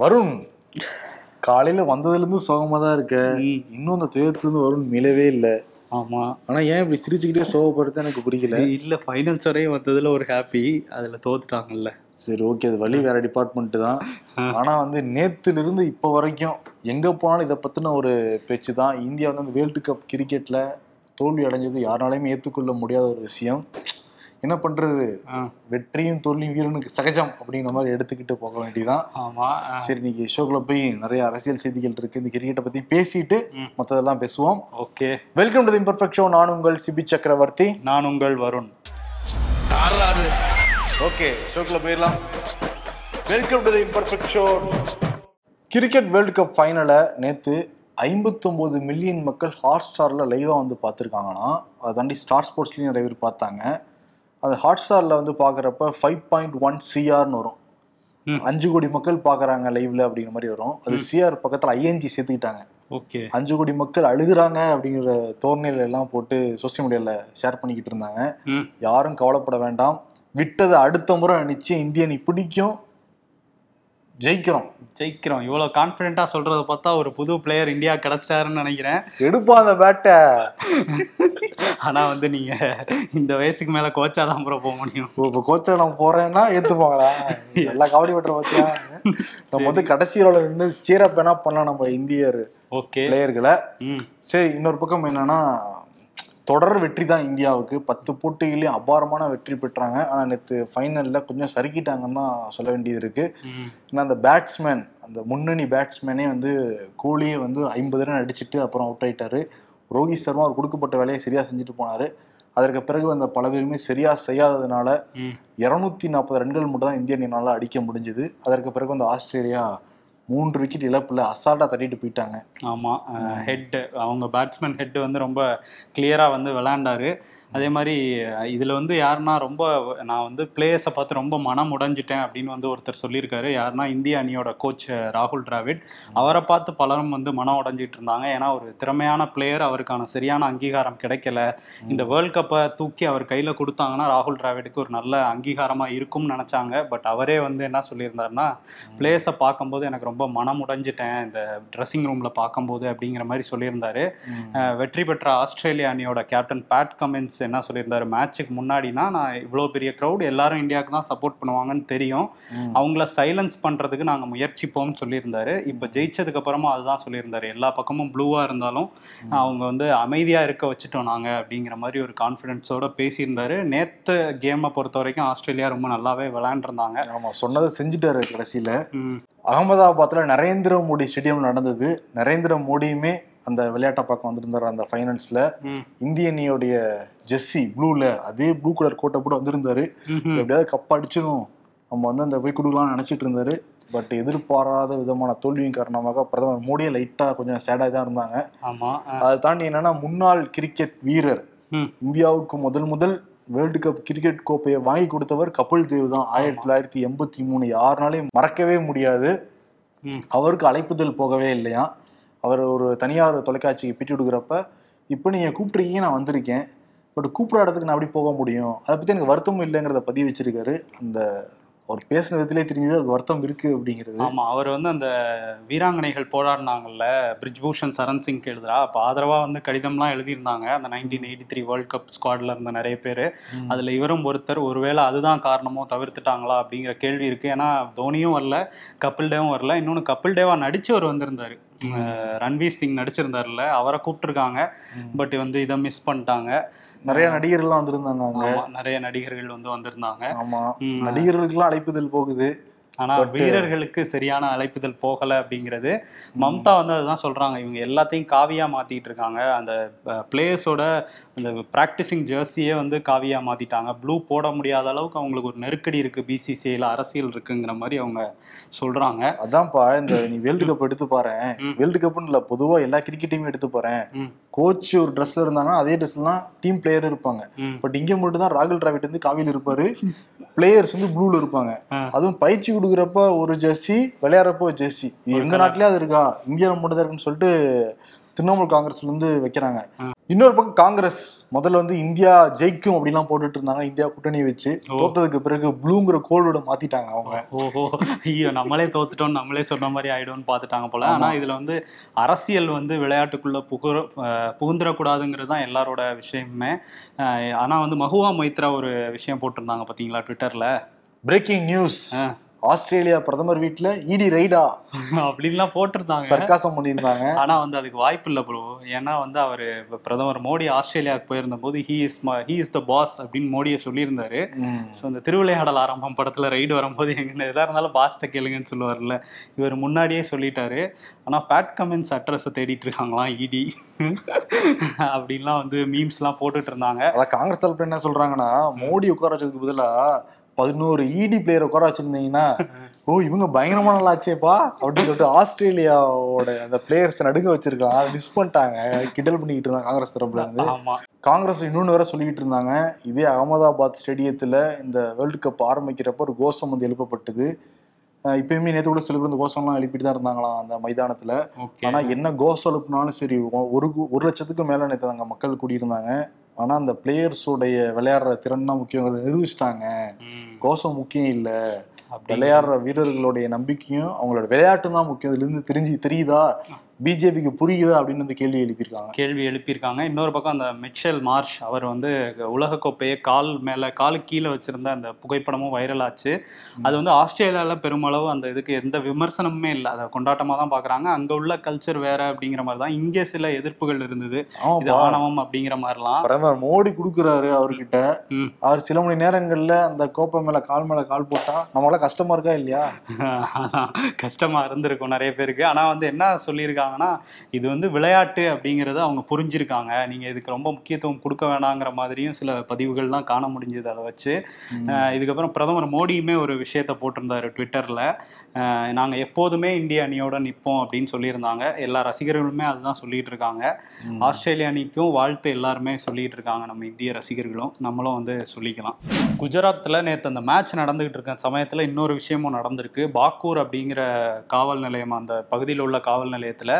வருண் காலையில வந்ததுல இருந்து சோகமா தான் இருக்க இன்னும் அந்த துயரத்துல இருந்து வருண் மீளவே இல்ல. ஆமா. ஆனா ஏன் இப்படி சிரிச்சுக்கிட்டே சோகப்படுறது எனக்கு புரியல. இல்ல ஃபைனல்ஸ் வரையும் வந்ததுல ஒரு ஹாப்பி அதுல தோத்துட்டாங்கல்ல. சரி ஓகே அது வழி வேற டிபார்ட்மெண்ட் தான். ஆனா வந்து நேத்துல இருந்து இப்ப வரைக்கும் எங்க போனாலும் இதை பத்தின ஒரு பேச்சு தான் இந்தியா வந்து அந்த வேர்ல்டு கப் கிரிக்கெட்ல தோல்வி அடைஞ்சது யாராலையுமே ஏத்துக்கொள்ள முடியாத ஒரு விஷயம். என்ன பண்றது? வெற்றியும் தோல்வியும் வீரனுக்கு சகஜம் அப்படிங்கிற மாதிரி எடுத்துக்கிட்டு போக வேண்டியதான் ஆமா சரி இன்னைக்கு ஷோக்குள்ள போய் நிறைய அரசியல் செய்திகள் இருக்கு. இந்த கிரிக்கெட்டை பத்தி பேசிட்டு. மத்ததெல்லாம் பேசுவோம். Okay. Welcome to imperfect show நான் உங்கள் சிபி சக்கரவர்த்தி. நான் உங்கள் வருண். ஓகே ஷோக்குள்ள போயிடலாம். Welcome to imperfect show cricket world cup ஃபைனலை நேற்று ஐம்பத்தொம்போது மில்லியன் மக்கள் ஹாட் ஸ்டாரில் லைவாக வந்து பார்த்துருக்காங்கன்னா அதை தாண்டி ஸ்டார் ஸ்போர்ட்ஸ்லேயும் நிறைய பேர் பார்த்தாங்க. அந்த ஹாட் ஸ்டாரில் வந்து பார்க்குறப்ப ஃபைவ் பாயிண்ட் ஒன் சிஆர்னு வரும். அஞ்சு கோடி மக்கள் பார்க்குறாங்க லைவ்ல அப்படிங்கிற மாதிரி வரும். அது சிஆர் பக்கத்தில் ஐஎன்ஜி சேர்த்துக்கிட்டாங்க. ஓகே. அஞ்சு கோடி மக்கள் அழுகுறாங்க அப்படிங்கிற தோரணையில எல்லாம் போட்டு சோசியல் மீடியாவில் ஷேர் பண்ணிக்கிட்டு இருந்தாங்க. யாரும் கவலைப்பட வேண்டாம். விட்டதை அடுத்த முறை நிச்சயம் இந்திய அணி பிடிக்கும். ஜெயிக்கிறோம். ஜெயிக்கிறோம். இவ்வளவு கான்பிடென்ட்டா சொல்றத பார்த்தா ஒரு புது பிளேயர் இந்தியா கிடைச்சிட்டாருன்னு நினைக்கிறேன். எடுப்பா அந்த பேட்டை ஆனா வந்து நீங்க இந்த வயசுக்கு மேல கோச்சா தான் ப்ரோ போக முடியும். இப்போ கோச்சை நான் போறேன்னா ஏத்துப்பாங்களா நல்லா கபடி வெட்டுற பார்த்தியா நம்ம வந்து கடைசி ரோல நின்று சீரப் என்ன பண்ணலாம் நம்ம இந்தியர் ஓகே. பிளேயர்களை சரி இன்னொரு பக்கம் என்னன்னா தொடர் வெற்றி தான் இந்தியாவுக்கு. பத்து போட்டிகளையும் அபாரமான வெற்றி பெற்றாங்க. ஆனா நேற்று ஃபைனல்ல கொஞ்சம் சறுக்கிட்டாங்கன்னு தான் சொல்ல வேண்டியது இருக்கு. ஏன்னா அந்த பேட்ஸ்மேன் அந்த முன்னணி பேட்ஸ்மேனே வந்து கோலியை வந்து ஐம்பது ரன் அடிச்சுட்டு அப்புறம் அவுட் ஆயிட்டாரு. ரோஹித் சர்மா அவர் கொடுக்கப்பட்ட வேலையை சரியா செஞ்சுட்டு போனாரு. அதற்கு பிறகு அந்த பல பேருமே சரியா செய்யாததுனால இருநூத்தி நாற்பது ரன்கள் மட்டும் தான் இந்திய அணியினால அடிக்க முடிஞ்சது. அதற்கு பிறகு வந்து ஆஸ்திரேலியா மூன்று விக்கெட் இழப்புல அசால்ட்டா தட்டிட்டு போயிட்டாங்க. ஆமா ஹெட் அவங்க பேட்ஸ்மேன் ஹெட் வந்து ரொம்ப கிளியரா வந்து விளையாண்டாரு. அதே மாதிரி இதுல வந்து யாருன்னா ரொம்ப நான் வந்து பிளேயர்ஸை பார்த்து ரொம்ப மனம் உடைஞ்சிட்டேன் அப்படின்னு வந்து ஒருத்தர் சொல்லியிருக்காரு. யாருன்னா இந்திய அணியோட கோச் ராகுல் டிராவிட். அவரை பார்த்து பலரும் வந்து மனம் உடைஞ்சிட்டு இருந்தாங்க. ஏன்னா ஒரு திறமையான பிளேயர் அவருக்கான சரியான அங்கீகாரம் கிடைக்கல. இந்த வேர்ல்ட் கப்பை தூக்கி அவர் கையில கொடுத்தாங்கன்னா ராகுல் டிராவிடுக்கு ஒரு நல்ல அங்கீகாரமா இருக்கும்னு நினைச்சாங்க. பட் அவரே வந்து என்ன சொல்லியிருந்தாருன்னா பிளேயர்ஸை பார்க்கும்போது எனக்கு ரொம்ப மனம் உடைஞ்சிட்டேன். இந்த ட்ரெஸ்ஸிங் ரூம்ல பார்க்கும்போது அப்படிங்கிற மாதிரி சொல்லியிருந்தாரு. வெற்றி பெற்ற ஆஸ்திரேலியா அணியோட கேப்டன் பேட் கமின்ஸ் என்ன சொல்லியிருந்தாரு? மேட்சுக்கு முன்னாடினா நான் இவ்வளோ பெரிய க்ரௌட் எல்லாரும் இந்தியாவுக்கு தான் சப்போர்ட் பண்ணுவாங்கன்னு தெரியும். அவங்கள சைலன்ஸ் பண்றதுக்கு நாங்க முயற்சிப்போம்னு சொல்லியிருந்தாரு. இப்போ ஜெயிச்சதுக்கு அப்புறமா அதுதான் சொல்லியிருந்தாரு. எல்லா பக்கமும் ப்ளூவா இருந்தாலும் அவங்க வந்து அமைதியா இருக்க வச்சுட்டோம் நாங்க அப்படிங்கிற மாதிரி ஒரு கான்ஃபிடென்ஸோட பேசியிருந்தாரு. நேத்து கேமை பொறுத்த வரைக்கும் ஆஸ்திரேலியா ரொம்ப நல்லாவே விளையாண்டுருந்தாங்க. ஆமா சொன்னதை செஞ்சுட்டாரு கடைசியில. ம், அகமதாபாத்ல நரேந்திர மோடி ஸ்டேடியம் நடந்தது. நரேந்திர மோடியுமே அந்த விளையாட்டை பார்க்க வந்திருந்தாரு அந்த ஃபைனல்ஸ்ல இந்திய அணியோடைய ஜெர்சி ப்ளூல அதே ப்ளூ கலர் கோட்டை போட்டு வந்திருந்தாரு. எப்படியாவது கப் அடிச்சிடும் நம்ம வந்து அந்த போய் கொடுக்கலாம்னு நினைச்சிட்டு இருந்தாரு. பட் எதிர்பாராத விதமான தோல்வியின் காரணமாக பிரதமர் மோடியே லைட்டா கொஞ்சம் சேடாக தான் இருந்தாங்க. ஆமா அதை தாண்டி என்னன்னா முன்னாள் கிரிக்கெட் வீரர் இந்தியாவுக்கு முதல் முதல் வேர்ல்டு கப் கிரிக்கெட் கோப்பையை வாங்கி கொடுத்தவர் கபில் தேவ் தான். ஆயிரத்தி தொள்ளாயிரத்தி எண்பத்தி மூணு யாருனாலையும் மறக்கவே முடியாது. அவருக்கு அழைப்புதல் போகவே இல்லையா அவர் ஒரு தனியார் தொலைக்காட்சிக்கு பிட்டி கொடுக்குறப்ப இப்போ நீங்கள் கூப்பிட்ருக்கீங்க நான் வந்திருக்கேன். பட் கூப்பிட்ற இடத்துக்கு நான் எப்படி போக முடியும். அதை பற்றி எனக்கு வருத்தமும் இல்லைங்கிறத பதிவு வச்சிருக்காரு. அந்த அவர் பேசின விதத்திலே தெரிஞ்சது அது வருத்தம் இருக்கு அப்படிங்கிறது. ஆமா அவர் வந்து அந்த வீராங்கனைகள் போராடினாங்கல்ல பிரிஜ்பூஷன் சரண் சிங் எழுதுறா அப்போ ஆதரவா வந்து கடிதம்லாம் எழுதியிருந்தாங்க. அந்த nineteen eighty three world cup ஸ்குவாட்ல இருந்த நிறைய பேர். அதுல இவரும் ஒருத்தர் ஒருவேளை அதுதான் காரணமோ தவிர்த்துட்டாங்களா அப்படிங்கிற கேள்வி இருக்கு. ஏன்னா தோனியும் வரல கபில் தேவும் வரல. இன்னொன்று கபில் தேவா நடிச்சவர் வந்திருந்தாரு. ரன்வீர் சிங் நடிச்சிருந்தாருல்ல அவரை கூப்பிட்டுருக்காங்க. பட் வந்து இதை மிஸ் பண்ணிட்டாங்க. நிறைய நடிகர்கள்லாம் வந்திருந்தாங்க நிறைய நடிகர்கள் வந்து வந்திருந்தாங்க. ஆமா. ம், நடிகர்களுக்கெல்லாம் அழைப்புதல் போகுது. ஆனா But- வீரர்களுக்கு சரியான அழைப்புதல் போகல அப்படிங்கிறது. மம்தா வந்து அதுதான் சொல்றாங்க. இவங்க எல்லாத்தையும் காவியா மாத்திட்டு இருக்காங்க. அந்த பிளேயர்ஸோட அந்த ப்ராக்டிசிங் ஜெர்சியே வந்து காவியா மாத்திட்டாங்க. ப்ளூ போட முடியாத அளவுக்கு அவங்களுக்கு ஒரு நெருக்கடி இருக்கு. பிசிசிஐல அரசியல் இருக்குங்கிற மாதிரி அவங்க சொல்றாங்க. அதான்ப்பா இந்த நீ வேர்ல்டு கப் எடுத்து பாரு. வேர்ல்டு கப்னு இல்ல பொதுவா எல்லா கிரிக்கெட் டீமும் எடுத்து பாறேன். ம், கோச் ஒரு ட்ரெஸ்ல இருந்தாங்கன்னா அதே ட்ரெஸ்ல தான் டீம் பிளேயர் இருப்பாங்க. பட் இங்க மட்டும் தான் ராகுல் டிராவிட் வந்து காவியில் இருப்பாரு. பிளேயர்ஸ் வந்து ப்ளூல இருப்பாங்க. அதுவும் பயிற்சி கொடுக்குறப்ப ஒரு ஜெர்சி விளையாடுறப்ப ஒரு ஜெர்சி இது எந்த நாட்டிலயே அது இருக்கா? இந்தியாவில் மட்டும் தான் இருக்குன்னு சொல்லிட்டு திரிணாமுல் காங்கிரஸ்ல இருந்து வைக்கிறாங்க. இன்னொரு பக்கம் காங்கிரஸ் முதல்ல வந்து இந்தியா ஜெயிக்கும் அப்படிலாம் போட்டுட்டு இருந்தாங்க இந்தியா கூட்டணி வச்சு. தோத்ததுக்கு பிறகு ப்ளூங்கிற கோல்வோட மாத்திட்டாங்க அவங்க ஓஹோ ஐயோ நம்மளே தோத்துட்டோம் நம்மளே சொன்ன மாதிரி ஆயிடும்னு பார்த்துட்டாங்க போல ஆமா. ஆனா இதுல வந்து அரசியல் வந்து விளையாட்டுக்குள்ள புகுற புகுந்துடக்கூடாதுங்கிறது தான் எல்லாரோட விஷயமுமே அஹ் ஆனா வந்து மகுவா மைத்ரா ஒரு விஷயம் போட்டிருந்தாங்க பாத்தீங்களா ட்விட்டர்ல பிரேக்கிங் நியூஸ். ஆஸ்திரேலியா பிரதமர் வீட்டுல இடி ரைடா அப்படின்லாம் போட்டிருந்தாங்க. சர்க்காசம் பண்ணியிருந்தாங்க. ஆனா வந்து அதுக்கு வாய்ப்பு இல்லை ப்ரோ ஏன்னா வந்து அவர் பிரதமர் மோடி ஆஸ்திரேலியாவுக்கு போயிருந்த போது he is he is the boss அப்படின்னு மோடியை சொல்லியிருந்தாரு. ஸோ இந்த திருவிளையாடல் ஆரம்பம் படத்துல ரைடு வரும்போது எங்க எதா இருந்தாலும் பாஸ்ட்டை கேளுங்கன்னு சொல்லுவார்ல. இவர் முன்னாடியே சொல்லிட்டாரு. ஆனா பேட் கமெண்ட்ஸ் அட்ரஸை தேடிட்டு இருக்காங்களாம் இடி அப்படின்லாம் வந்து மீம்ஸ்லாம் போட்டுட்டு இருந்தாங்க. அதான் காங்கிரஸ் தரப்புல என்ன சொல்றாங்கன்னா மோடி உட்கார வச்சதுக்கு பதிலா பதினோரு இடி பிளேயர் உட்கார வச்சிருந்தீங்கன்னா ஓ இவங்க பயங்கரமான நாள் ஆச்சேப்பா அப்படின்னு சொல்லிட்டு ஆஸ்திரேலியாவோட அந்த பிளேயர்ஸ் நடுங்க வச்சிருக்கலாம் மிஸ் பண்ணிட்டாங்க. கிண்டல் பண்ணிக்கிட்டு இருந்தாங்க காங்கிரஸ் தரப்புல இருந்து. காங்கிரஸ்ல இன்னொன்று வேற சொல்லிக்கிட்டு இருந்தாங்க. இதே அகமதாபாத் ஸ்டேடியத்துல இந்த வேர்ல்டு கப் ஆரம்பிக்கிறப்ப ஒரு கோஷம் வந்து எழுப்பப்பட்டது. இப்பயுமே நேற்று கூட சில பேர் இந்த கோஷம்லாம் எழுப்பிட்டு தான் இருந்தாங்களாம் அந்த மைதானத்துல. ஓகே. ஆனா என்ன கோஷம் எழுப்புனாலும் சரி ஒரு ஒரு லட்சத்துக்கு மேல நேற்று அங்க மக்கள் கூடியிருந்தாங்க. ஆனா அந்த பிளேயர்ஸோடைய விளையாடுற திறன் தான் முக்கியம் அதை நிரூபிச்சிட்டாங்க கோஷம் முக்கியம் இல்ல. விளையாடுற வீரர்களுடைய நம்பிக்கையும் அவங்களோட விளையாட்டு தான் முக்கியம். இதுல இருந்து தெரிஞ்சு தெரியுதா? பிஜேபிக்கு புரியுதா அப்படின்னு வந்து கேள்வி எழுப்பியிருக்காங்க. கேள்வி எழுப்பியிருக்காங்க. இன்னொரு பக்கம் அந்த மிச்சல் மார்ஷ் அவர் வந்து உலகக்கோப்பையை கால் மேல காலுக்கு கீழே வச்சிருந்த அந்த புகைப்படமும் வைரல் ஆச்சு. அது வந்து ஆஸ்திரேலியால பெருமளவு அந்த இதுக்கு எந்த விமர்சனமுமே இல்லை. அதை கொண்டாட்டமா தான் பாக்குறாங்க. அங்க உள்ள கல்ச்சர் வேற அப்படிங்கிற மாதிரி தான். இங்கே சில எதிர்ப்புகள் இருந்தது. இது ஆணவம் அப்படிங்கிற மாதிரிலாம். பிரதமர் மோடி கொடுக்குறாரு அவர்கிட்ட. அவர் சில மணி நேரங்கள்ல அந்த கோப்பை மேல கால் மேல கால் போட்டா நம்மளால கஷ்டமா இருக்கா இல்லையா? கஷ்டமா இருந்திருக்கும் நிறைய பேருக்கு. ஆனா வந்து என்ன சொல்லியிருக்காங்கன்னா இது வந்து விளையாட்டு அப்படிங்கறத அவங்க புரிஞ்சிருக்காங்க. நீங்க இதுக்கு ரொம்ப முக்கியத்துவம் கொடுக்க வேணாங்கிற மாதிரியும் சில பதிவுகள்லாம் காண முடிஞ்சது அதை வச்சு. இதுக்கப்புறம் பிரதமர் மோடியுமே ஒரு விஷயத்த போட்டிருந்தாரு ட்விட்டர்ல. அஹ் நாங்க எப்போதுமே இந்திய அணியோட நிற்போம் அப்படின்னு சொல்லியிருந்தாங்க. எல்லா ரசிகர்களுமே அதுதான் சொல்லிட்டு இருக்காங்க. ஆஸ்திரேலிய அணிக்கும் வாழ்த்து எல்லாருமே சொல்லிட்டு இருக்காங்க. நம்ம இந்திய ரசிகர்களும் நம்மளும் வந்து சொல்லிக்கலாம். குஜராத்தில் நேற்று அந்த மேட்ச் நடந்துகிட்டு இருக்க சமயத்தில் இன்னொரு விஷயமும் நடந்திருக்கு. பாக்கூர் அப்படிங்கிற காவல் நிலையம் அந்த பகுதியில் உள்ள காவல் நிலையத்தில்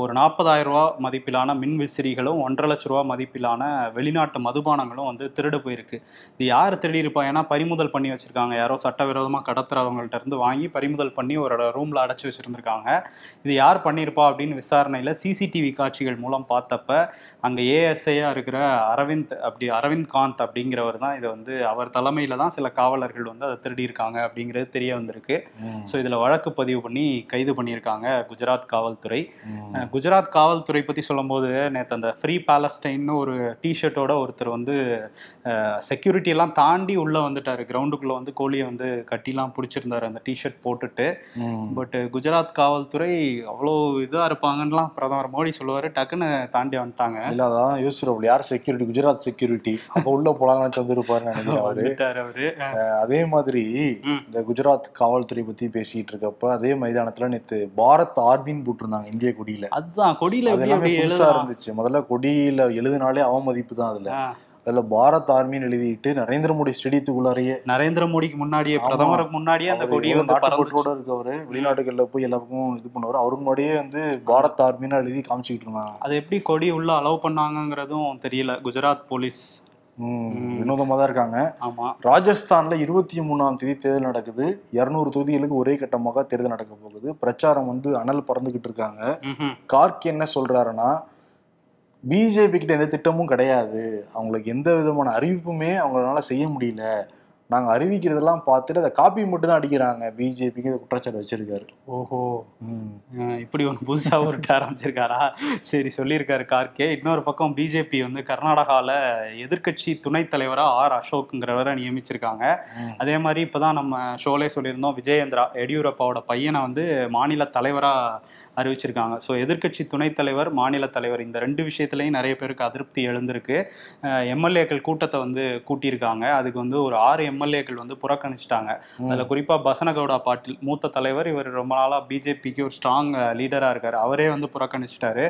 ஒரு நாற்பதாயிரம் ரூபா மதிப்பிலான மின் விசிறிகளும் ஒன்றரை லட்ச ரூபா மதிப்பிலான வெளிநாட்டு மதுபானங்களும் வந்து திருடு போயிருக்கு. இது யார் திருடி இருப்பா ஏன்னா பறிமுதல் பண்ணி வச்சிருக்காங்க. யாரோ சட்டவிரோதமாக கடத்துறவங்கள்ட்ட இருந்து வாங்கி பறிமுதல் பண்ணி ஒரு ரூமில் அடைச்சி வச்சிருந்திருக்காங்க. இது யார் பண்ணியிருப்பா அப்படின்னு விசாரணையில் சிசிடிவி காட்சிகள் மூலம் பார்த்தப்ப அங்கே ஏஎஸ்ஐயா இருக்கிற அரவிந்த் அப்படி அரவிந்த் காந்த் அப்படிங்கிறவர் தான் இதை வந்து அவர் தலைமையில் தான் சில காவலர்கள் வந்து அதை திருடி இருக்காங்க அப்படிங்கிறது தெரிய வந்திருக்கு. ஸோ இதில் வழக்கு பதிவு பண்ணி கைது பண்ணியிருக்காங்க குஜராத் காவல்துறை. குஜராத் காவல்துறை பற்றி சொல்லும்போது நேற்று அந்த ஃப்ரீ பேலஸ்டைன்னு ஒரு டிஷர்ட்டோட ஒருத்தர் வந்து செக்யூரிட்டி எல்லாம் தாண்டி உள்ளே வந்துட்டார். கிரவுண்டுக்குள்ளே வந்து கோழியை வந்து கட்டிலாம் பிடிச்சிருந்தாரு அந்த டிஷர்ட் போட்டுட்டு. பட் குஜராத் காவல்துறை அவ்வளோ இதாக இருப்பாங்கன்னுலாம் பிரதமர் மோடி சொல்லுவார். டக்குன்னு தாண்டி வந்துட்டாங்க. இல்ல அதான் யோசிச்சிருப்போம் யார் செக்யூரிட்டி குஜராத் செக்யூரிட்டி அப்ப உள்ள போலாங்கன்னு வந்திருப்பாரு நினைக்கிறேன் அவரு. அதே மாதிரி. இந்த குஜராத் காவல்துறை பத்தி பேசிட்டு இருக்கப்ப அதே மைதானத்துல நேத்து பாரத் ஆர்மின்னு போட்டிருந்தாங்க. இந்திய கொடியில. அதுதான் கொடியில இருந்துச்சு. முதல்ல கொடியில எழுதினாலே அவமதிப்பு தான் அதுல அதுல பாரத் ஆர்மின்னு எழுதிட்டு நரேந்திர மோடி ஸ்டேடியத்துக்குள்ளாரையே நரேந்திர மோடிக்கு முன்னாடியே. பிரதமருக்கு முன்னாடியே அந்த கொடியை வந்து நாட்டுப்பற்றோட இருக்கவரு வெளிநாடுகள்ல போய் எல்லாருக்கும் இது பண்ணுவாரு அவருக்கு முன்னாடியே வந்து பாரத் ஆர்மின்னு எழுதி காமிச்சிக்கிட்டு இருந்தாங்க. அது எப்படி கொடி உள்ள அலோவ் பண்ணாங்கங்கிறதும் தெரியல. குஜராத் போலீஸ் ம், ம். வினோதமா தான் இருக்காங்க. ஆமா. ராஜஸ்தான்ல இருபத்தி மூணாம் தேதி தேர்தல் நடக்குது. இருநூறு தொகுதிகளுக்கு ஒரே கட்டமாக தேர்தல் நடக்க போகுது. பிரச்சாரம் வந்து அனல் பறந்துகிட்டு இருக்காங்க. கார்கி என்ன சொல்றாருன்னா பிஜேபி கிட்ட எந்த திட்டமும் கிடையாது. அவங்களுக்கு எந்த விதமான அறிவிப்புமே அவங்களால செய்ய முடியல. நாங்க அறிவிக்கிறதெல்லாம் பார்த்துட்டு அதை காப்பி மட்டும் தான் அடிக்கிறாங்க பிஜேபிக்கு இந்த குற்றச்சாட்டு வச்சிருக்காரு. ஓஹோ. இப்படி ஒன்று புதுசாக உருட்ட ஆரம்பிச்சிருக்காரா சரி சொல்லியிருக்காரு கார்கே இன்னொரு பக்கம் பிஜேபி வந்து கர்நாடகாவில் எதிர்க்கட்சி துணைத் தலைவராக ஆர் அசோக்குங்கிறவரை நியமிச்சிருக்காங்க. அதே மாதிரி இப்போதான் நம்ம ஷோலே சொல்லியிருந்தோம் விஜயேந்திரா எடியூரப்பாவோட பையனை வந்து மாநில தலைவராக அறிவிச்சிருக்காங்க. ஸோ எதிர்க்கட்சி துணைத் தலைவர் மாநில தலைவர் இந்த ரெண்டு விஷயத்துலையும் நிறைய பேருக்கு அதிருப்தி எழுந்திருக்கு. எம்எல்ஏக்கள் கூட்டத்தை வந்து கூட்டியிருக்காங்க. அதுக்கு வந்து ஒரு ஆறு எம்எல்ஏக்கள் வந்து புறக்கணிச்சிட்டாங்க. அதுல குறிப்பா பசனகவுடா பாட்டில் மூத்த தலைவர் இவர் ரொம்ப நாளா பிஜேபிக்கு ஒரு ஸ்ட்ராங் லீடரா இருக்காரு. அவரே வந்து புறக்கணிச்சிட்டாரு.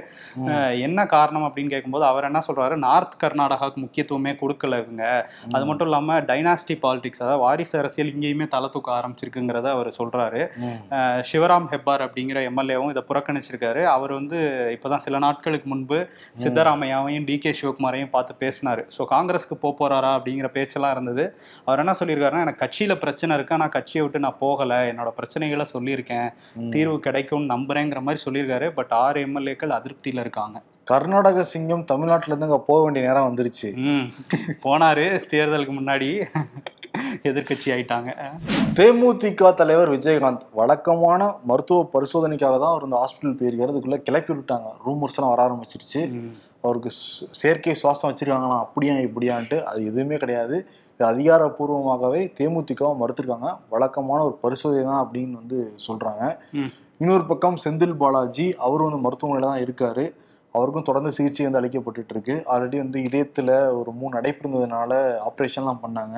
என்ன காரணம் அப்படின்னு கேட்கும்போது அவர் என்ன சொல்றாரு? நார்த் கர்நாடகாவுக்கு முக்கியத்துவமே கொடுக்கல இவங்க. அது மட்டும் இல்லாம டைனாஸ்டி பாலிடிக்ஸ் அதாவது வாரிசு அரசியல் இங்கேயுமே தலை தூக்க ஆரம்பிச்சிருக்குங்கிறத அவர். அஹ் சிவராம் ஹெப்பார் அப்படிங்கிற எம்எல்ஏவும் இதை புறக்கணிச்சிருக்காரு. அவர் வந்து இப்போதான் சில நாட்களுக்கு முன்பு சித்தராமையாவையும் டி கே சிவகுமாரையும் பார்த்து பேசினாரு. ஸோ காங்கிரஸ்க்கு போக போறாரா அப்படிங்கிற பேச்செல்லாம் இருந்தது. அவர் என்ன சொல்லியிருக்காருன்னா எனக்கு கட்சியில பிரச்சனை இருக்கு ஆனால் கட்சியை விட்டு நான் போகலை. என்னோட பிரச்சனைகளை சொல்லியிருக்கேன். தீர்வு கிடைக்கும்னு நம்புறேங்கிற மாதிரி சொல்லியிருக்காரு. பட் ஆறு எம்எல்ஏக்கள் அதிருப்தியில இருக்காங்க. கர்நாடக சிங்கம் தமிழ்நாட்டுல இருந்து அங்க போக வேண்டிய நேரம் வந்துருச்சு. போனாரு தேர்தலுக்கு முன்னாடி. எதிர்க்கட்சி ஆயிட்டாங்க தேமுதிக தலைவர் விஜயகாந்த் வழக்கமான மருத்துவ பரிசோதனைக்காக தான் அவர் இந்த ஹாஸ்பிட்டல் போயிருக்காரு அதுக்குள்ள கிளப்பி விட்டாங்க. ரூமர்ஸ் எல்லாம் வர ஆரம்பிச்சிருச்சு. அவருக்கு செயற்கை சுவாசம் வச்சிருக்காங்களா அப்படியா இப்படியான்ட்டு அது எதுவுமே கிடையாது. இது அதிகாரப்பூர்வமாகவே தேமுதிகவும் மறுத்திருக்காங்க. வழக்கமான ஒரு பரிசோதனை தான் அப்படின்னு வந்து சொல்றாங்க. இன்னொரு பக்கம் செந்தில் பாலாஜி அவரும் வந்து மருத்துவமனையில தான் இருக்காரு. அவருக்கும் தொடர்ந்து சிகிச்சை வந்து அளிக்கப்பட்டுட்டு இருக்கு. ஆல்ரெடி வந்து இதயத்துல ஒரு மூணு அடைப்பு இருந்ததுனால ஆப்ரேஷன்லாம் பண்ணாங்க.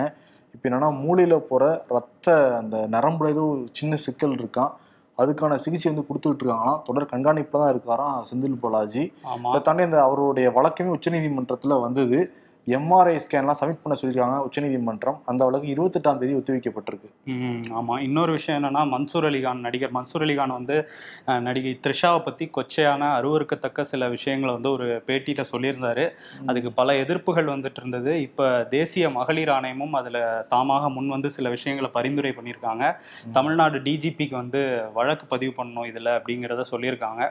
இப்போ என்னன்னா மூளையில போற ரத்த அந்த நரம்புல ஏதோ ஒரு சின்ன சிக்கல் இருக்கான் அதுக்கான சிகிச்சை வந்து கொடுத்துக்கிட்டு இருக்காங்களாம். தொடர் கண்காணிப்புல தான் இருக்காராம் செந்தில் பாலாஜி. அதை தாண்டி இந்த அவருடைய வழக்கமே உச்சநீதிமன்றத்துல வந்தது. எம்ஆர்ஐ ஸ்கேன்லாம் சப்மிட் பண்ண சொல்லியிருக்காங்க உச்சநீதிமன்றம். அந்த வழக்கு இருபத்தெட்டாம் தேதி ஒத்திவைக்கப்பட்டிருக்கு. ம் ஆமா. இன்னொரு விஷயம் என்னன்னா மன்சூர் அலிகான் நடிகர் மன்சூர் அலிகான் வந்து நடிகை த்ரிஷாவை பத்தி கொச்சையான அருவருக்கத்தக்க சில விஷயங்களை வந்து ஒரு பேட்டியில சொல்லியிருந்தாரு. அதுக்கு பல எதிர்ப்புகள் வந்துட்டு இருந்தது. இப்ப தேசிய மகளிர் ஆணையமும் அதுல தாமாக முன் வந்து சில விஷயங்களை பரிந்துரை பண்ணியிருக்காங்க. தமிழ்நாடு டிஜிபிக்கு வந்து வழக்கு பதிவு பண்ணணும் இதுல அப்படிங்கிறத சொல்லியிருக்காங்க.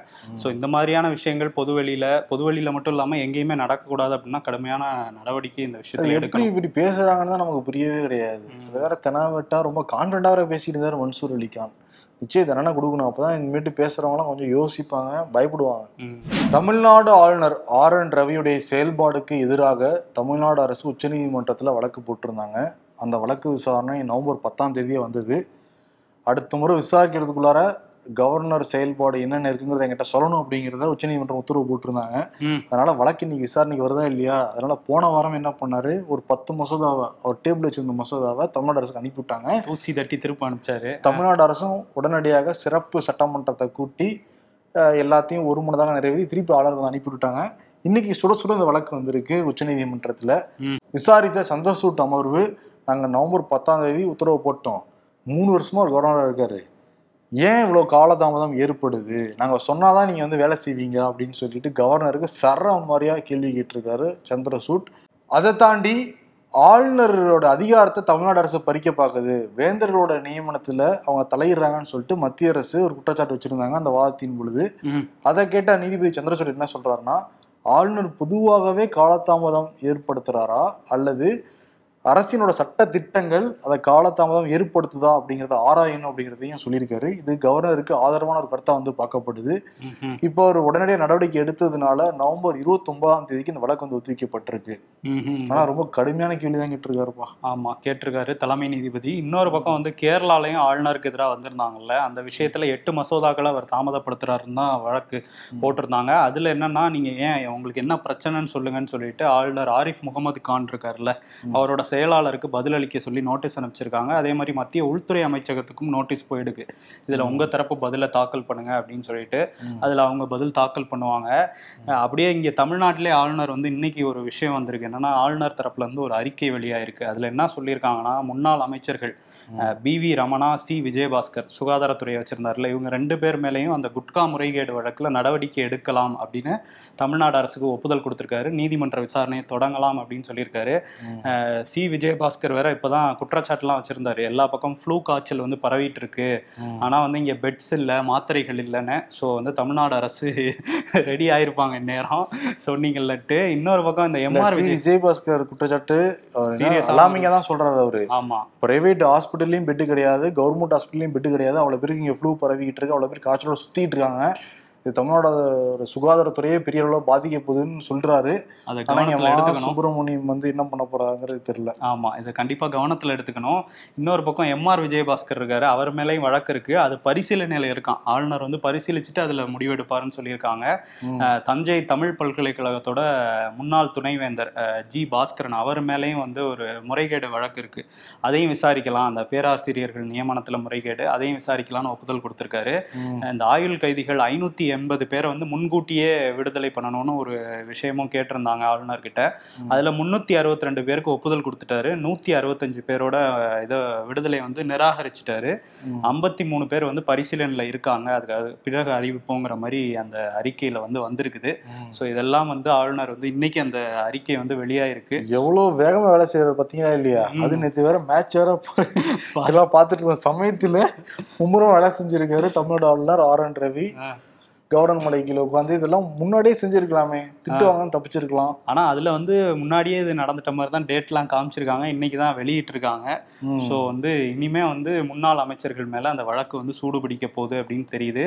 ஸோ இந்த மாதிரியான விஷயங்கள் பொதுவெளியில பொதுவெளியில மட்டும் இல்லாம எங்கேயுமே நடக்கக்கூடாது அப்படின்னா கடுமையான நடவடிக்கை இந்த விஷயத்துல எப்படி இப்படி பேசுறாங்கன்னு தான் நமக்கு புரியவே கிடையாது. அது வேற தெனாவட்டா ரொம்ப கான்ஃபிடண்டா வேற பேசிட்டு இருந்தாரு மன்சூர் அலிகான். நிச்சயம் தண்டனை கொடுக்கணும்? அப்பதான் இனிமேட்டு பேசுறவங்களாம் கொஞ்சம் யோசிப்பாங்க பயப்படுவாங்க. தமிழ்நாடு ஆளுநர் ஆர் என் ரவியுடைய செயல்பாடுக்கு எதிராக தமிழ்நாடு அரசு உச்சநீதிமன்றத்தில் வழக்கு போட்டிருந்தாங்க. அந்த வழக்கு விசாரணை நவம்பர் பத்தாம் தேதியே வந்தது. அடுத்த முறை விசாரிக்கிறதுக்குள்ளார கவர்னர் செயல்பாடு என்னென்ன இருக்குங்கிறத என்கிட்ட சொல்லணும் அப்படிங்கிறத உச்சநீதிமன்றம் உத்தரவு போட்டிருந்தாங்க. அதனால வழக்கு இன்னைக்கு விசாரணைக்கு வருதா இல்லையா? அதனால போன வாரம் என்ன பண்ணாரு? ஒரு பத்து மசோதாவை அவர் டேபிள் வச்சிருந்த மசோதாவை தமிழ்நாடு அரசுக்கு அனுப்பிவிட்டாங்க. தூசி தட்டி திரும்ப அனுப்பிச்சாரு. தமிழ்நாடு அரசும் உடனடியாக சிறப்பு சட்டமன்றத்தை கூட்டி எல்லாத்தையும் ஒரு மனதாக நிறைவேற்றி திருப்பி ஆளுநர் அனுப்பிவிட்டாங்க இன்னைக்கு சுட சுட இந்த வழக்கு வந்திருக்கு உச்சநீதிமன்றத்துல. விசாரித்த சந்திரசூட் அமர்வு நாங்க நவம்பர் பத்தாம் தேதி உத்தரவு போட்டோம். மூணு வருஷமா ஒரு கவர்னரா இருக்காரு. ஏன் இவ்வளவு காலதாமதம் ஏற்படுது? நாங்க சொன்னாதான் நீங்க வந்து வேலை செய்வீங்க அப்படின்னு சொல்லிட்டு கவர்னருக்கு சர மாதிரியா கேள்வி கேட்டிருக்காரு சந்திரசூட். அதை தாண்டி ஆளுநரோட அதிகாரத்தை தமிழ்நாடு அரசு பறிக்க பார்க்குது. வேந்தர்களோட நியமனத்துல அவங்க தலையிடுறாங்கன்னு சொல்லிட்டு மத்திய அரசு ஒரு குற்றச்சாட்டு வச்சிருந்தாங்க அந்த வாதத்தின் பொழுது. அதை கேட்ட நீதிபதி சந்திரசூட் என்ன சொல்றாருன்னா ஆளுநர் பொதுவாகவே காலதாமதம் ஏற்படுத்துறாரா? அல்லது அரசினோட சட்ட திட்டங்கள் அதை காலதாமதம் ஏற்படுத்துதா அப்படிங்கறத ஆராயணும் அப்படிங்கிறதையும் சொல்லியிருக்காரு. இது கவர்னருக்கு ஆதரவான ஒரு கருத்தா வந்து பார்க்கப்படுது. இப்போ ஒரு உடனடியாக நடவடிக்கை எடுத்ததுனால நவம்பர் இருபத்தி ஒன்பதாம் தேதிக்கு இந்த வழக்கு வந்து ஒத்திவைக்கப்பட்டிருக்கு. ஆனா ரொம்ப கடுமையான கேள்வி தான் கேட்டிருக்காருப்பா. ஆமா கேட்டிருக்காரு தலைமை நீதிபதி. இன்னொரு பக்கம் வந்து கேரளாலையும் ஆளுநருக்கு எதிராக வந்திருந்தாங்கல்ல அந்த விஷயத்துல எட்டு மசோதாக்களை அவர் தாமதப்படுத்துறாருன்னு தான் வழக்கு போட்டிருந்தாங்க. அதுல என்னன்னா நீங்க ஏன் உங்களுக்கு என்ன பிரச்சனைன்னு சொல்லுங்கன்னு சொல்லிட்டு ஆளுநர் ஆரிஃப் முகமது கான் இருக்காருல்ல. அவரோட செயலாளருக்கு பதிலளிக்க சொல்லி நோட்டீஸ் அனுப்பிச்சிருக்காங்க. அதே மாதிரி மத்திய உள்துறை அமைச்சகத்துக்கும் நோட்டீஸ் போயிடுக்கு இதுல ம். உங்க தரப்பு பதில தாக்கல் பண்ணுங்க அப்படின்னு சொல்லிட்டு. அதுல அவங்க பதில் தாக்கல் பண்ணுவாங்க. அப்படியே இங்க தமிழ்நாட்டிலே ஆளுநர் வந்து இன்னைக்கு ஒரு விஷயம் வந்திருக்கு. என்னன்னா ஆளுநர் தரப்புல இருந்து ஒரு அறிக்கை வெளியாயிருக்கு. அதுல என்ன சொல்லியிருக்காங்கன்னா முன்னாள் அமைச்சர்கள் P V Ramana C Vijayabaskar சுகாதாரத்துறை வச்சிருந்தாருல. இவங்க ரெண்டு பேர் மேலேயும் அந்த குட்கா முறைகேடு வழக்குல நடவடிக்கை எடுக்கலாம் அப்படின்னு தமிழ்நாடு அரசுக்கு ஒப்புதல் கொடுத்திருக்காரு. நீதிமன்ற விசாரணையை தொடங்கலாம் அப்படின்னு சொல்லியிருக்காரு. ம். சி விஜயபாஸ்கர் வேற இப்பதான் குற்றச்சாட்டுலாம் வச்சிருந்தாரு. எல்லா பக்கம் ஃப்ளூ காய்ச்சல் வந்து பரவிட்டு இருக்கு. ஆனா வந்து இங்க பெட்ஸ் இல்ல மாத்திரைகள் இல்லைன்னு ஸோ வந்து தமிழ்நாடு அரசு ரெடி ஆயிருப்பாங்க இந்நேரம். சொன்னீங்கல்லட்டு இன்னொரு பக்கம் இந்த எம்ஆர் விஜயபாஸ்கர் குற்றச்சாட்டு அலாமிங்க தான் சொல்றாரு அவரு. ஆமா. பிரைவேட் ஹாஸ்பிட்டல்லையும் பெட்டு கிடையாது கவர்மெண்ட் ஹாஸ்பிட்டல்லையும் பெட்டு கிடையாது அவ்வளவு பேருக்கு இங்க ஃப்ளூ பரவிக்கிட்டு இருக்கு அவ்வளவு பேர் காய்ச்சலோட சுத்திட்டு இருக்காங்க. இது தமிழ்நாடு ஒரு சுகாதாரத்துறையே பெரிய அளவில் பாதிக்க போகுதுன்னு சொல்றாரு. அதை சுப்பிரமணியம் வந்து என்ன பண்ண போறாங்கிறது தெரியல. ஆமா இதை கண்டிப்பா கவனத்துல எடுத்துக்கணும். இன்னொரு பக்கம் எம்ஆர் விஜயபாஸ்கர் இருக்காரு. அவர் மேலேயும் வழக்கு இருக்கு. அது பரிசீலனையில இருக்கான். ஆளுநர் வந்து பரிசீலிச்சுட்டு அதுல முடிவெடுப்பாருன்னு சொல்லியிருக்காங்க. தஞ்சை தமிழ் பல்கலைக்கழகத்தோட முன்னாள் துணைவேந்தர் ஜி பாஸ்கரன் அவர் மேலேயும் வந்து ஒரு முறைகேடு வழக்கு இருக்கு. அதையும் விசாரிக்கலாம். அந்த பேராசிரியர்கள் நியமனத்துல முறைகேடு. அதையும் விசாரிக்கலாம்னு ஒப்புதல் கொடுத்திருக்காரு. இந்த ஆயுள் கைதிகள் ஐநூத்தி எண்பது பேரை வந்து முன்கூட்டியே விடுதலை பண்ணணும்னு ஒரு விஷயமும் கேட்டிருந்தாங்க ஆளுநர் கிட்ட ம். அதுல முன்னூத்தி அறுபத்தி ரெண்டு பேருக்கு ஒப்புதல் கொடுத்துட்டாரு நூத்தி அறுபத்தஞ்சு பேரோட இதை விடுதலை வந்து நிராகரிச்சிட்டாரு. ஐம்பத்தி மூணு பேர் வந்து பரிசீலனையில் இருக்காங்க அதுக்கு அது பிறகு அறிவிப்போங்கிற மாதிரி அந்த அறிக்கையில வந்து வந்திருக்குது. ஸோ இதெல்லாம் வந்து ஆளுநர் வந்து இன்னைக்கு அந்த அறிக்கை வந்து வெளியாயிருக்கு எவ்வளவு வேகமா வேலை செய்யறது பாத்தீங்களா இல்லையா. அது நேத்து வேற மேட்ச் வேற போய் அதெல்லாம் பார்த்துட்டு இருந்த சமயத்துல மும்முரம் வேலை செஞ்சிருக்காரு தமிழ்நாடு ஆளுநர் ஆர் என் ரவி. கவர்னர் மலை கீழே உட்காந்து இதெல்லாம் முன்னாடியே செஞ்சிருக்கலாமே. திட்டுவாங்கன்னு தப்பிச்சிருக்கலாம். ஆனா அதுல வந்து முன்னாடியே இது நடந்துட்ட மாதிரி தான் டேட்லாம் காமிச்சிருக்காங்க. இன்னைக்கு தான் வெளியிட்டிருக்காங்க. ஸோ வந்து இனிமே வந்து முன்னாள் அமைச்சர்கள் மேல அந்த வழக்கு வந்து சூடு பிடிக்க போகுது அப்படின்னு தெரியுது.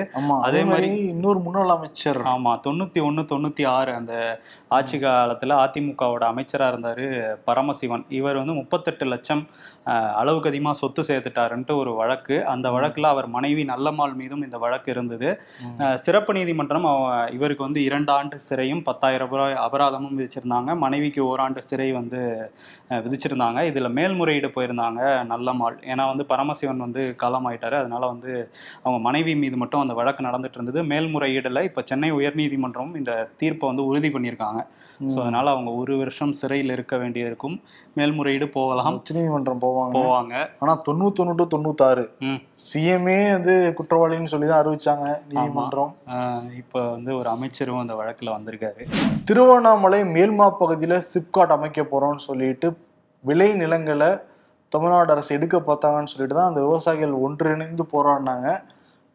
அதே மாதிரி இன்னொரு முன்னாள் அமைச்சர். ஆமா தொண்ணூத்தி ஒண்ணு தொண்ணூத்தி ஆறு அந்த ஆட்சி காலத்துல அதிமுகவோட அமைச்சரா இருந்தாரு பரமசிவன். இவர் வந்து முப்பத்தெட்டு லட்சம் அளவுக்கு அதிகமா சொத்து சேர்த்துட்டாருன்ட்டு ஒரு வழக்கு. அந்த வழக்குல அவர் மனைவி நல்லம்மாள் மீதும் இந்த வழக்கு இருந்தது. சிறப்பு நீதிமன்றம் இவருக்கு வந்து இரண்டு ஆண்டு சிறையும் பத்தாயிரம் ரூபாய் அபராதமும் விதிச்சிருந்தாங்க. மனைவிக்கு ஓராண்டு சிறை வந்து விதிச்சிருந்தாங்க. இதில் மேல்முறையீடு போயிருந்தாங்க நல்லம்மாள் ஏன்னா வந்து பரமசிவன் வந்து காலமாயிட்டாரு. அதனால வந்து அவங்க மனைவி மீது மட்டும் அந்த வழக்கு நடந்துட்டு இருந்தது. மேல்முறையீடில் இப்போ சென்னை உயர்நீதிமன்றம் இந்த தீர்ப்பை வந்து உறுதி பண்ணியிருக்காங்க. ஸோ அதனால அவங்க ஒரு வருஷம் சிறையில் இருக்க வேண்டியிருக்கும். மேல்முறையீடு போகலாம். உச்சநீதிமன்றம் போவாங்க. போவாங்க. ஆனா தொண்ணூத்தொன்னு டு தொண்ணூத்தாறு. சிஎம்ஏ வந்து குற்றவாளின்னு சொல்லி தான் அறிவிச்சாங்க நீதிமன்றம். இப்போ வந்து ஒரு அமைச்சரும் அந்த வழக்குல வந்திருக்காரு. திருவண்ணாமலை மேல்மா பகுதியில சிப்காட் அமைக்க போறோம்னு சொல்லிட்டு விளை நிலங்களை தமிழ்நாடு அரசு எடுக்க பார்த்தாங்கன்னு சொல்லிட்டு தான் அந்த விவசாயிகள் ஒன்றிணைந்து போராடினாங்க.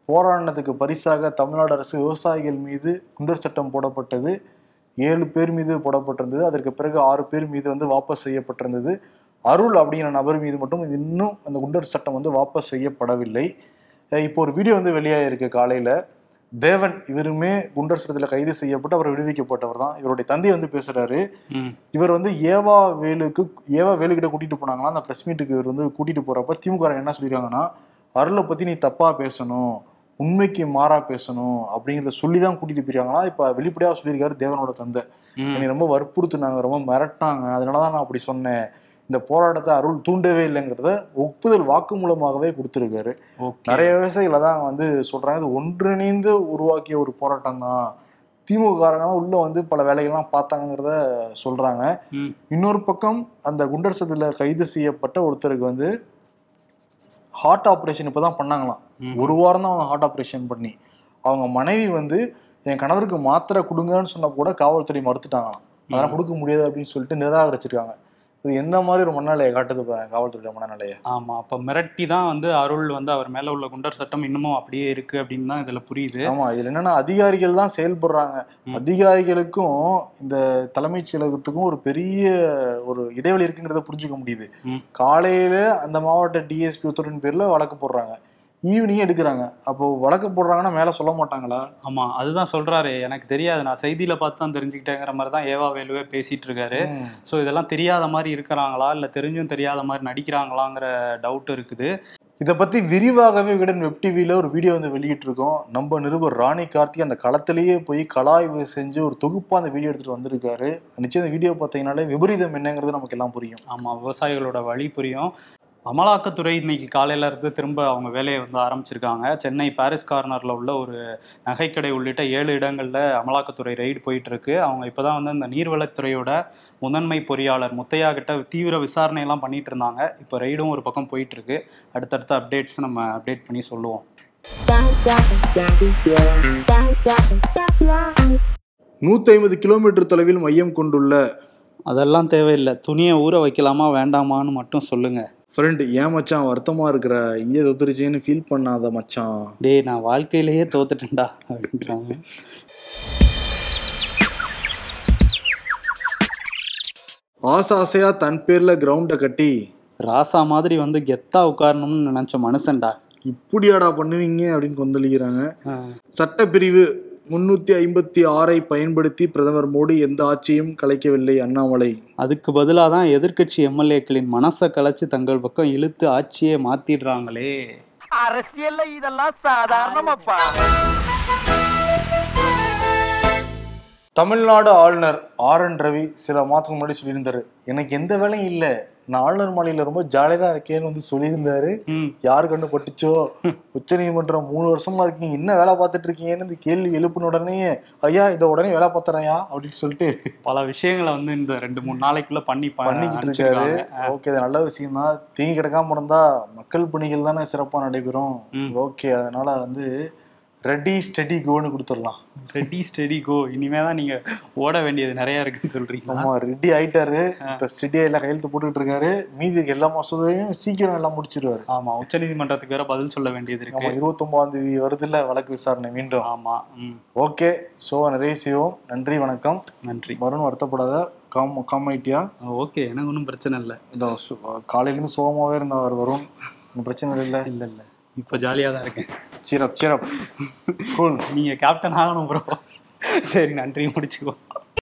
போராடினதுக்கு பரிசாக தமிழ்நாடு அரசு விவசாயிகள் மீது குண்டர் சட்டம் போடப்பட்டது. ஏழு பேர் மீது போடப்பட்டிருந்தது. அதற்கு பிறகு ஆறு பேர் மீது வந்து வாபஸ் செய்யப்பட்டிருந்தது. அருள் அப்படிங்கிற நபர் மீது மட்டும் இன்னும் அந்த குண்டர் சட்டம் வந்து வாபஸ் செய்யப்படவில்லை. இப்போ ஒரு வீடியோ வந்து வெளியாயிருக்கு காலையில. தேவன் இவருமே குண்டர் சட்டத்தில் கைது செய்யப்பட்டு அவர் விடுவிக்கப்பட்டவர் தான். இவருடைய தந்தை வந்து பேசுறாரு. ம். இவர் வந்து ஏவா வேலுக்கு ஏவா வேலுக்கிட்ட கூட்டிட்டு போனாங்களா அந்த பிரஸ் மீட்டுக்கு இவர் வந்து கூட்டிட்டு போறப்ப திமுக என்ன சொல்லியிருக்காங்கன்னா அருளை பத்தி நீ தப்பா பேசணும். உண்மைக்கு மாறா பேசணும் அப்படிங்கிறத சொல்லி தான் கூட்டிட்டு போயிருக்காங்களா இப்ப வெளிப்படையா சொல்லியிருக்காரு தேவனோட தந்தை. என்னை ரொம்ப வற்புறுத்துனாங்க ரொம்ப மிரட்டினாங்க. அதனாலதான் நான் அப்படி சொன்னேன். இந்த போராட்டத்தை அருள் தூண்டவே இல்லைங்கிறத ஒப்புதல் வாக்குமூலமாகவே கொடுத்துருக்காரு. ஓகே. நிறைய விவசாயிகளை தான் வந்து சொல்றாங்க. இது ஒன்றிணைந்து உருவாக்கிய ஒரு போராட்டம் தான் திமுக காரங்க தான் உள்ள வந்து பல வேலைகள்லாம் பார்த்தாங்கிறத சொல்றாங்க. இன்னொரு பக்கம் அந்த குண்டர் சதில கைது செய்யப்பட்ட ஒருத்தருக்கு வந்து ஹார்ட் ஆப்ரேஷன் இப்பதான் பண்ணாங்களாம். ம். ஒரு வாரம் தான் அவங்க ஹார்ட் ஆப்ரேஷன் பண்ணி. அவங்க மனைவி வந்து என் கணவருக்கு மாத்திரை கொடுங்கன்னு சொன்னா கூட காவல்துறை மறுத்துட்டாங்களாம். அதெல்லாம் கொடுக்க முடியாது அப்படின்னு சொல்லிட்டு நிராகரிச்சிருக்காங்க. இது எந்த மாதிரி ஒரு மனநிலையை காட்டுது பாருங்க காவல்துறை மனநிலையை ஆமா அப்ப மிரட்டி தான் வந்து அருள் வந்து அவர் மேல உள்ள குண்டர் சட்டம் இன்னமும் அப்படியே இருக்கு அப்படின்னு தான் இதுல புரியுது. ஆமா இதுல என்னன்னா அதிகாரிகள் தான் செயல்படுறாங்க. அதிகாரிகளுக்கும் இந்த தலைமைச் செயலகத்துக்கும் ஒரு பெரிய ஒரு இடைவெளி இருக்குங்கிறத புரிஞ்சுக்க முடியுது. காலையில அந்த மாவட்ட டிஎஸ்பி உத்தரவின் பேர்ல வழக்கு போடுறாங்க. ஈவினிங் எடுக்கிறாங்க. அப்போ வழக்கு போடுறாங்கன்னா மேல சொல்ல மாட்டாங்களா? ஆமா அதுதான் சொல்றாரு. எனக்கு தெரியாது. நான் செய்தியில பார்த்து தான் தெரிஞ்சுக்கிட்டேங்கிற மாதிரி தான் ஏவா வேலுவே பேசிட்டு இருக்காரு. ஸோ இதெல்லாம் தெரியாத மாதிரி இருக்கிறாங்களா? இல்ல தெரிஞ்சும் தெரியாத மாதிரி நடிக்கிறாங்களாங்கிற டவுட் இருக்குது. இதை பத்தி விரிவாகவே விகடன் வெப் டிவியில ஒரு வீடியோ வந்து வெளியிட்டிருக்கோம். நம்ம நிருபர் ராணி கார்த்தி அந்த களத்திலேயே போய் கலாய்வு செஞ்சு ஒரு தொகுப்பா அந்த வீடியோ எடுத்துட்டு வந்திருக்காரு. நிச்சயம் இந்த வீடியோ பார்த்தீங்கன்னாலே விபரீதம் என்னங்கிறது நமக்கு எல்லாம் புரியும். ஆமா விவசாயிகளோட வழி புரியும். அமலாக்கத்துறை இன்னைக்கு காலையில இருந்து திரும்ப அவங்க வேலையை வந்து ஆரம்பிச்சிருக்காங்க. சென்னை பாரிஸ் கார்னர்ல உள்ள ஒரு நகைக்கடை உள்ளிட்ட ஏழு இடங்கள்ல அமலாக்கத்துறை ரெய்டு போயிட்டு இருக்கு அவங்க இப்பதான் வந்து இந்த நீர்வளத்துறையோட முதன்மை பொறியாளர் முத்தையா கிட்ட தீவிர விசாரணை எல்லாம் பண்ணிட்டு இருந்தாங்க. இப்போ ரெய்டும் ஒரு பக்கம் போயிட்டு இருக்கு அடுத்தடுத்த அப்டேட்ஸ் நம்ம அப்டேட் பண்ணி சொல்லுவோம். நூத்தி ஐம்பது கிலோமீட்டர் தொலைவில் மையம் கொண்டுள்ள அதெல்லாம் தேவையில்லை. துணியை ஊற வைக்கலாமா வேண்டாமான்னு மட்டும் சொல்லுங்க. ஃப்ரெண்ட் ஏன் மச்சான் வருத்தமா இருக்கிற? இங்கே தொத்துருச்சுன்னு ஃபீல் பண்ணாத மச்சான். டேய் நான் வாழ்க்கையிலேயே தோத்துட்டேன்டா அப்படின்றாங்க. ஆசை ஆசையா தன் பேர்ல கிரவுண்டை கட்டி. ராசா மாதிரி வந்து கெத்தா உட்காரணும்னு நினைச்ச மனுஷன்டா. இப்படியாடா பண்ணுவீங்க அப்படின்னு கொந்தளிக்கிறாங்க. சட்டப்பிரிவு முன்னூத்தி ஐம்பத்தி ஆறை பயன்படுத்தி பிரதமர் மோடி எந்த ஆட்சியும் கலைக்கவில்லை அண்ணாமலை. அதுக்கு பதிலாக தான் எதிர்க்கட்சி எம்எல்ஏக்களின் மனசை கலைச்சு தங்கள் பக்கம் இழுத்து ஆட்சியே மாத்திடுறாங்களே. அரசியல்ல இதெல்லாம் சாதாரணமாப்பா. தமிழ்நாடு ஆளுநர் ஆர் என் ரவி சில மாதத்துக்கு முன்னாடி சொல்லியிருந்தாரு எனக்கு எந்த வேலையும் இல்லை. நான் ஆளுநர் மாளிகையில் ரொம்ப ஜாலியாக தான் இருக்கேன்னு வந்து சொல்லியிருந்தாரு. யார் கண்டு பட்டுச்சோ உச்ச நீதிமன்றம் மூணு வருஷமா இருக்கீங்க என்ன வேலை பார்த்துட்டு இருக்கீங்கன்னு இந்த கேள்வி எழுப்பின உடனே ஐயா இதை உடனே வேலை பார்த்துறேயா அப்படின்னு சொல்லிட்டு பல விஷயங்களை வந்து இந்த ரெண்டு மூணு நாளைக்குள்ள பண்ணி பண்ணிக்கிட்டு இருக்காரு. ஓகே அது நல்ல விஷயம் தான் தீங்கி கிடக்காம இருந்தா மக்கள் பணிகள் தானே சிறப்பா நடைபெறும். ஓகே அதனால வந்து ரெடி ஸ்டெடி கோன்னு கொடுத்துடலாம். ரெடி ஸ்டெடி கோ இனிமே தான் நீங்க ஓட வேண்டியது நிறைய இருக்குன்னு சொல்றீங்க ஆமா ரெடி ஆயிட்டாரு. இப்ப ஸ்டெடியா எல்லாம் கையெழுத்து போட்டுக்கிட்டு இருக்காரு. மீதி எல்லா மசோதையும் சீக்கிரம் எல்லாம் முடிச்சிருவாரு. ஆமா உச்சநீதிமன்றத்துக்கு வேற பதில் சொல்ல வேண்டியது இருக்கு. இருபத்தி ஒன்பதாம் தேதி வருதுல்ல வழக்கு விசாரணை மீண்டும். ஆமா ஓகே ஸோ நிறைய செய்வோம். நன்றி வணக்கம். நன்றி. வருண் வருத்தப்படாத. Com com ஆயிட்டியா? ஓகே எனக்கு ஒன்றும் பிரச்சனை இல்லை. இந்த சு- காலையில இருந்து சோகமாவே இருந்தவர் வரும் பிரச்சனை இல்லை. இல்ல இல்ல. இப்ப ஜாலியா தான் இருக்கேன். சிறப் சிறப். கூல் நீங்க கேப்டன் ஆகணும் ப்ரோ சரி நன்றி முடிச்சுக்கோ